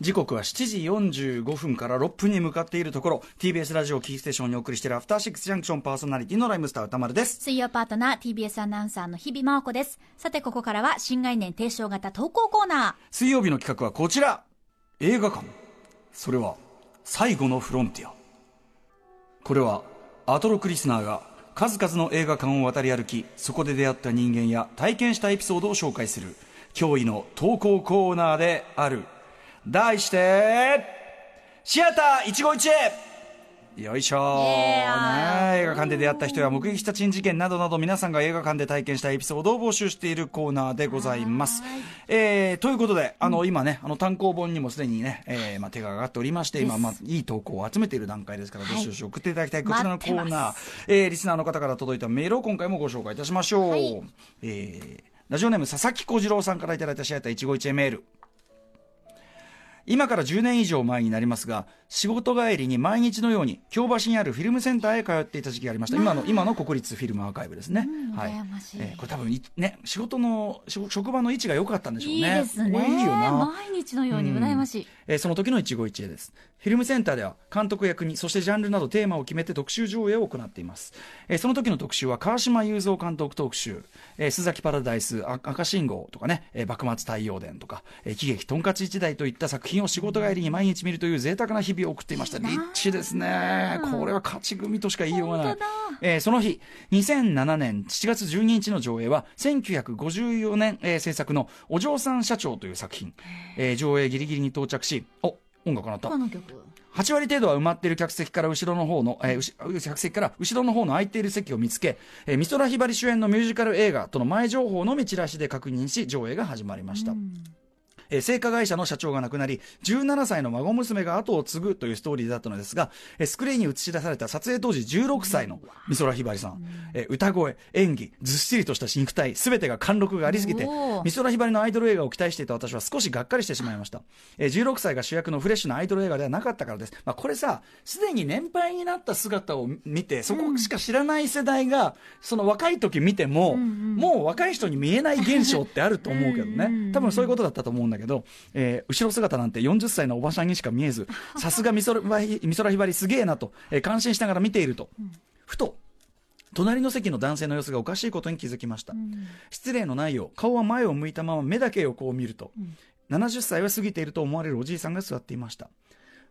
時刻は7時45分から6分に向かっているところ。TBS ラジオキーステーションにお送りしているアフターシックスジャンクションパーソナリティのライムスター歌丸です。水曜パートナー TBS アナウンサーの日々真央子です。さてここからは新概念提唱型投稿コーナ水曜日の企画はこちら。映画館。それは最後のフロンティア。これはアトロクリスナーが数々の映画館を渡り歩きそこで出会った人間や体験したエピソードを紹介する驚異の投稿コーナーである題してシアター一期一会よいしょ、ね、映画館で出会った人や目撃した珍事件などなど皆さんが映画館で体験したエピソードを募集しているコーナーでございます。えー、ということで、あの、今ね、あの単行本にもすでにね、えー、まあ手が上がっておりまして、今、まあいい投稿を集めている段階ですから、どしどし送っていただきたいこちらのコーナー、えー、リスナーの方から届いたメールを今回もご紹介いたしましょう。はいえー、ラジオネーム佐々木小次郎さんからいただいたシアター一期一会メール。今から10年以上前になりますが仕事帰りに毎日のように京橋にあるフィルムセンターへ通っていた時期がありました。今の今の国立フィルムアーカイブですね、うんはい。羨ましい。えーこれ多分いね仕事の職職場の位置が良かったんでしょうね。ーいいですね。いいよな。毎日のように羨ましい、えーその時の一期一会ですフィルムセンターでは監督役にそしてジャンルなどテーマを決めて特集上映を行っています、えーその時の特集は川島雄三監督特集、えー須崎パラダイスあ赤信号とかね、えー幕末太陽伝とか、えー喜劇とんかつ一代といった作品を仕事帰りに毎日見るという贅沢な日々を送っていました。リッチですね。これは勝ち組としか言いようがない。えーその日2007年7月12日の上映は1954年、えー制作の「お嬢さん社長」という作品、えー上映ギリギリに到着しお音楽の曲。8割程度は埋まっている客席から後ろの方の、えー客席から後ろの方の空いている席を見つけ、えー美空ひばり主演のミュージカル映画との前情報のみチラシで確認し上映が始まりました、えー製菓会社の社長が亡くなり17歳の孫娘が後を継ぐというストーリーだったのですが、えースクリーンに映し出された撮影当時16歳の美空ひばりさん、えー歌声演技ずっしりとした肉体全てが貫禄がありすぎて美空ひばりのアイドル映画を期待していた私は少しがっかりしてしまいました、えー16歳が主役のフレッシュなアイドル映画ではなかったからです、まあ、これさすでに年配になった姿を見てそこしか知らない世代が、その若い時見ても、もう若い人に見えない現象ってあると思うけどね。多分そういうことだったと思うんだけど、えー後ろ姿なんて40歳のおばさんにしか見えず さすが美空ひばりすげえなと、えー感心しながら見ていると、ふと隣の席の男性の様子がおかしいことに気づきました、失礼のないよう顔は前を向いたまま目だけをこう見ると、70歳は過ぎていると思われるおじいさんが座っていました。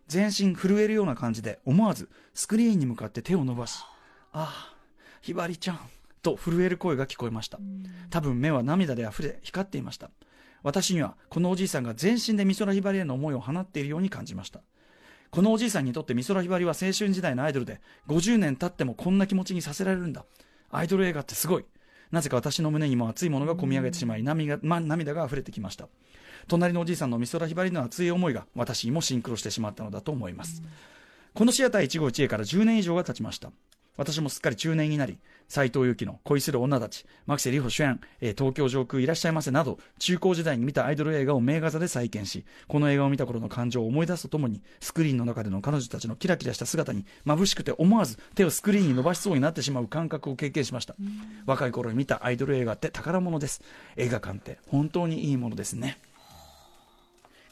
全身震えるような感じで思わずスクリーンに向かって手を伸ばし「ああひばりちゃん」と震える声が聞こえました。多分目は涙で溢れ光っていました私にはこのおじいさんが全身で美空ひばりへの思いを放っているように感じました。このおじいさんにとって美空ひばりは青春時代のアイドルで50年経ってもこんな気持ちにさせられるんだ。アイドル映画ってすごい。なぜか私の胸にも熱いものが込み上げてしまい涙,、ま、涙が溢れてきました。隣のおじいさんの美空ひばりの熱い思いが私にもシンクロしてしまったのだと思います、このシアター一期一会から10年以上が経ちました。私もすっかり中年になり斎藤由貴の恋する女たち牧瀬里穂主演、えー東京上空いらっしゃいませなど中高時代に見たアイドル映画を名画座で再建しこの映画を見た頃の感情を思い出すとともにスクリーンの中での彼女たちのキラキラした姿に眩しくて思わず手をスクリーンに伸ばしそうになってしまう感覚を経験しました。若い頃に見たアイドル映画って宝物です。映画館って本当にいいものですね。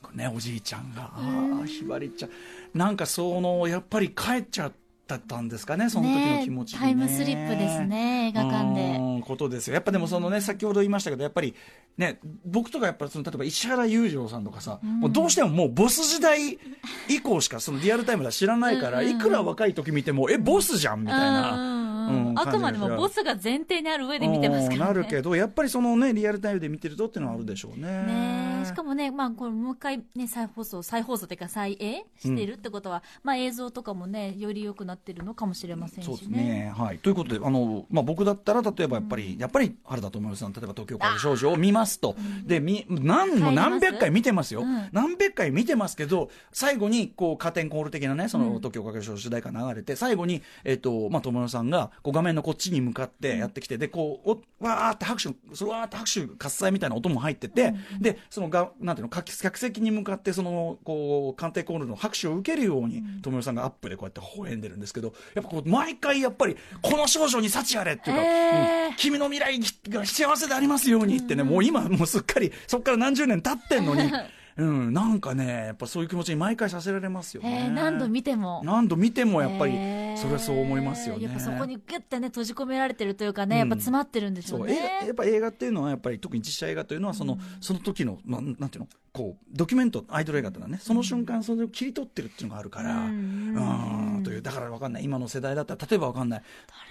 これねおじいちゃんがああひばりちゃん。なんかそのやっぱり帰っちゃったんですかねその時の気持ちにね。タイムスリップですね映画館で。うんことですよ。やっぱでもそのね先ほど言いましたけどやっぱりね僕とかやっぱりその例えば石原裕次郎さんとかさ、もうどうしてももうボス時代以降しかそのリアルタイムでは知らないから、いくら若い時見てもえボスじゃんみたいな、うんうんうんうんあくまでもボスが前提にある上で見てますからねうんなるけどやっぱりそのねリアルタイムで見てるとっていうのはあるでしょうねねえしかもね、まあ、これもう一回、ね、再放送再放送というか再映してるってことは、まあ、映像とかもねより良くなってるのかもしれませんしね。そうですね。はい。ということで、あの、まあ、僕だったら、例えばやっぱり、やっぱり原田知世さん、例えば東京から少女を見ますと。で、み、何、何百回見てますよ。うん何百回見てますけど、最後に、こう、カーテンコール的なね、その、東京から少女主題歌流れて、最後に、えっと、まあ、友野さんが、こう、画面のこっちに向かってやってきて、で、こう、おわーって拍手、それわーって拍手喝采みたいな音も入ってて、で、そのが、なんていうの、客客席に向かって、その、こう、官邸コールの拍手を受けるように、友野さんがアップでこうやって微笑んでるんですけど、やっぱこう、毎回やっぱり、この少女に幸あれっていうか、えー。うん君の未来が幸せでありますようにってね、もう今、もうすっかり、そこから何十年経ってんのに、うん、なんかね、やっぱそういう気持ちに毎回させられますよね。えー、何度見ても。何度見てもやっぱりそれはそう思いますよね。やっぱそこにギュッてね、閉じ込められてるというかね、やっぱ詰まってるんでしょそうう映画ね。やっぱ映画っていうのはやっぱり特に実写映画というのはその,、その時のなんなんていうの？こうドキュメントアイドル映画ってのはねその瞬間それを切り取ってるっていうのがあるから、うんうんというだからわかんない。今の世代だったら例えばわかんない。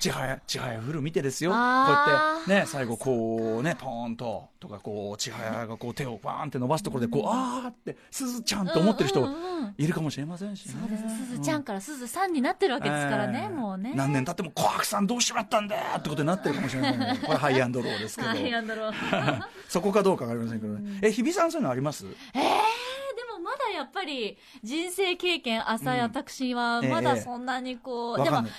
ちはやちはやフル見てですよ。こうやってね最後こうねポーンととかこうちはやがこう手をバーンって伸ばすところでこう、あーってすずちゃんと思ってる人うんうんうんいるかもしれませんしね。そうです。ね。すずちゃんからすずさんになってるわけですからね、えーもうね。何年経っても「紅白さんどうしまったんだよ!」ってことになってるかもしれない。これハイアンドローですけど。はい、なんだろう。そこかどうかわかりませんけどね、え日比さんそういうのあります？えー、でもまだやっぱり人生経験浅い私はええ。まだそんなにこう、でもわかんない。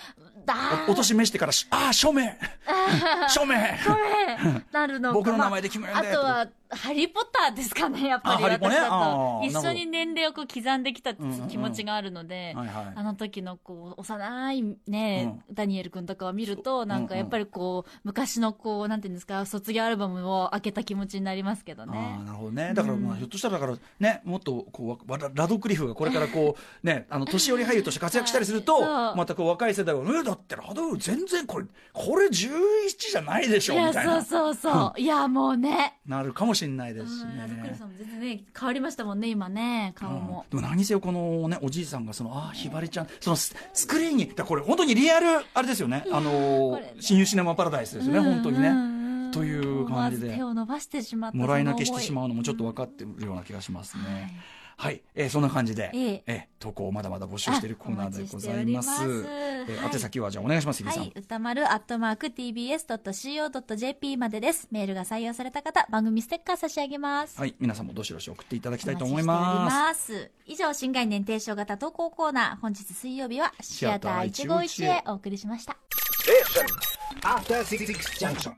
だおお年召してからしああ署名 署名これなるのか。僕の名前で決めるんだあとは「ハリー・ポッター」ですかねやっぱり私だあとー一緒に年齢をこう刻んできたうんうんうん。気持ちがあるので、あの時のこう幼いね、ダニエル君とかを見るとなんかやっぱりこう昔のこうなんていうんですか卒業アルバムを開けた気持ちになりますけどあね。あなるほどね。だから、まあ、ひょっとしたらだからねもっとこうわララドクリフがこれからこうね あの年寄り俳優として活躍したりするとまたこう若い世代は「えだってラドクリフ全然これこれ11じゃないでしょ」みたいな。そうそうそう。いやもうね。なるかもしれないですしうんラドクリフねさ。んも全然ね変わりましたもんね今ね顔も、でも何にせよこのねおじいさんがそのああひばりちゃんそのススクリーンにだこれ本当にリアルあれですよね。あの新ユシネマパラダイスですよね本当にねうん。うんという感じで。手を伸ばしてしまったもらい泣きしてしまううのもちょっと分かってるような気がしますね。はい、えーそんな感じで、えええー投稿をまだまだ募集しているコーナーでございます。あお待ちしておりますえーはい宛先はじゃあお願いします。はい。歌丸アットマーク tbs.co.jp までです。メールが採用された方、番組ステッカー差し上げます。はい、皆さんもどしどし送っていただきたいとお思い待ちしております。ます。以上、新概念提唱型投稿コーナー。本日水曜日はシアター151へお送りしました。Junction.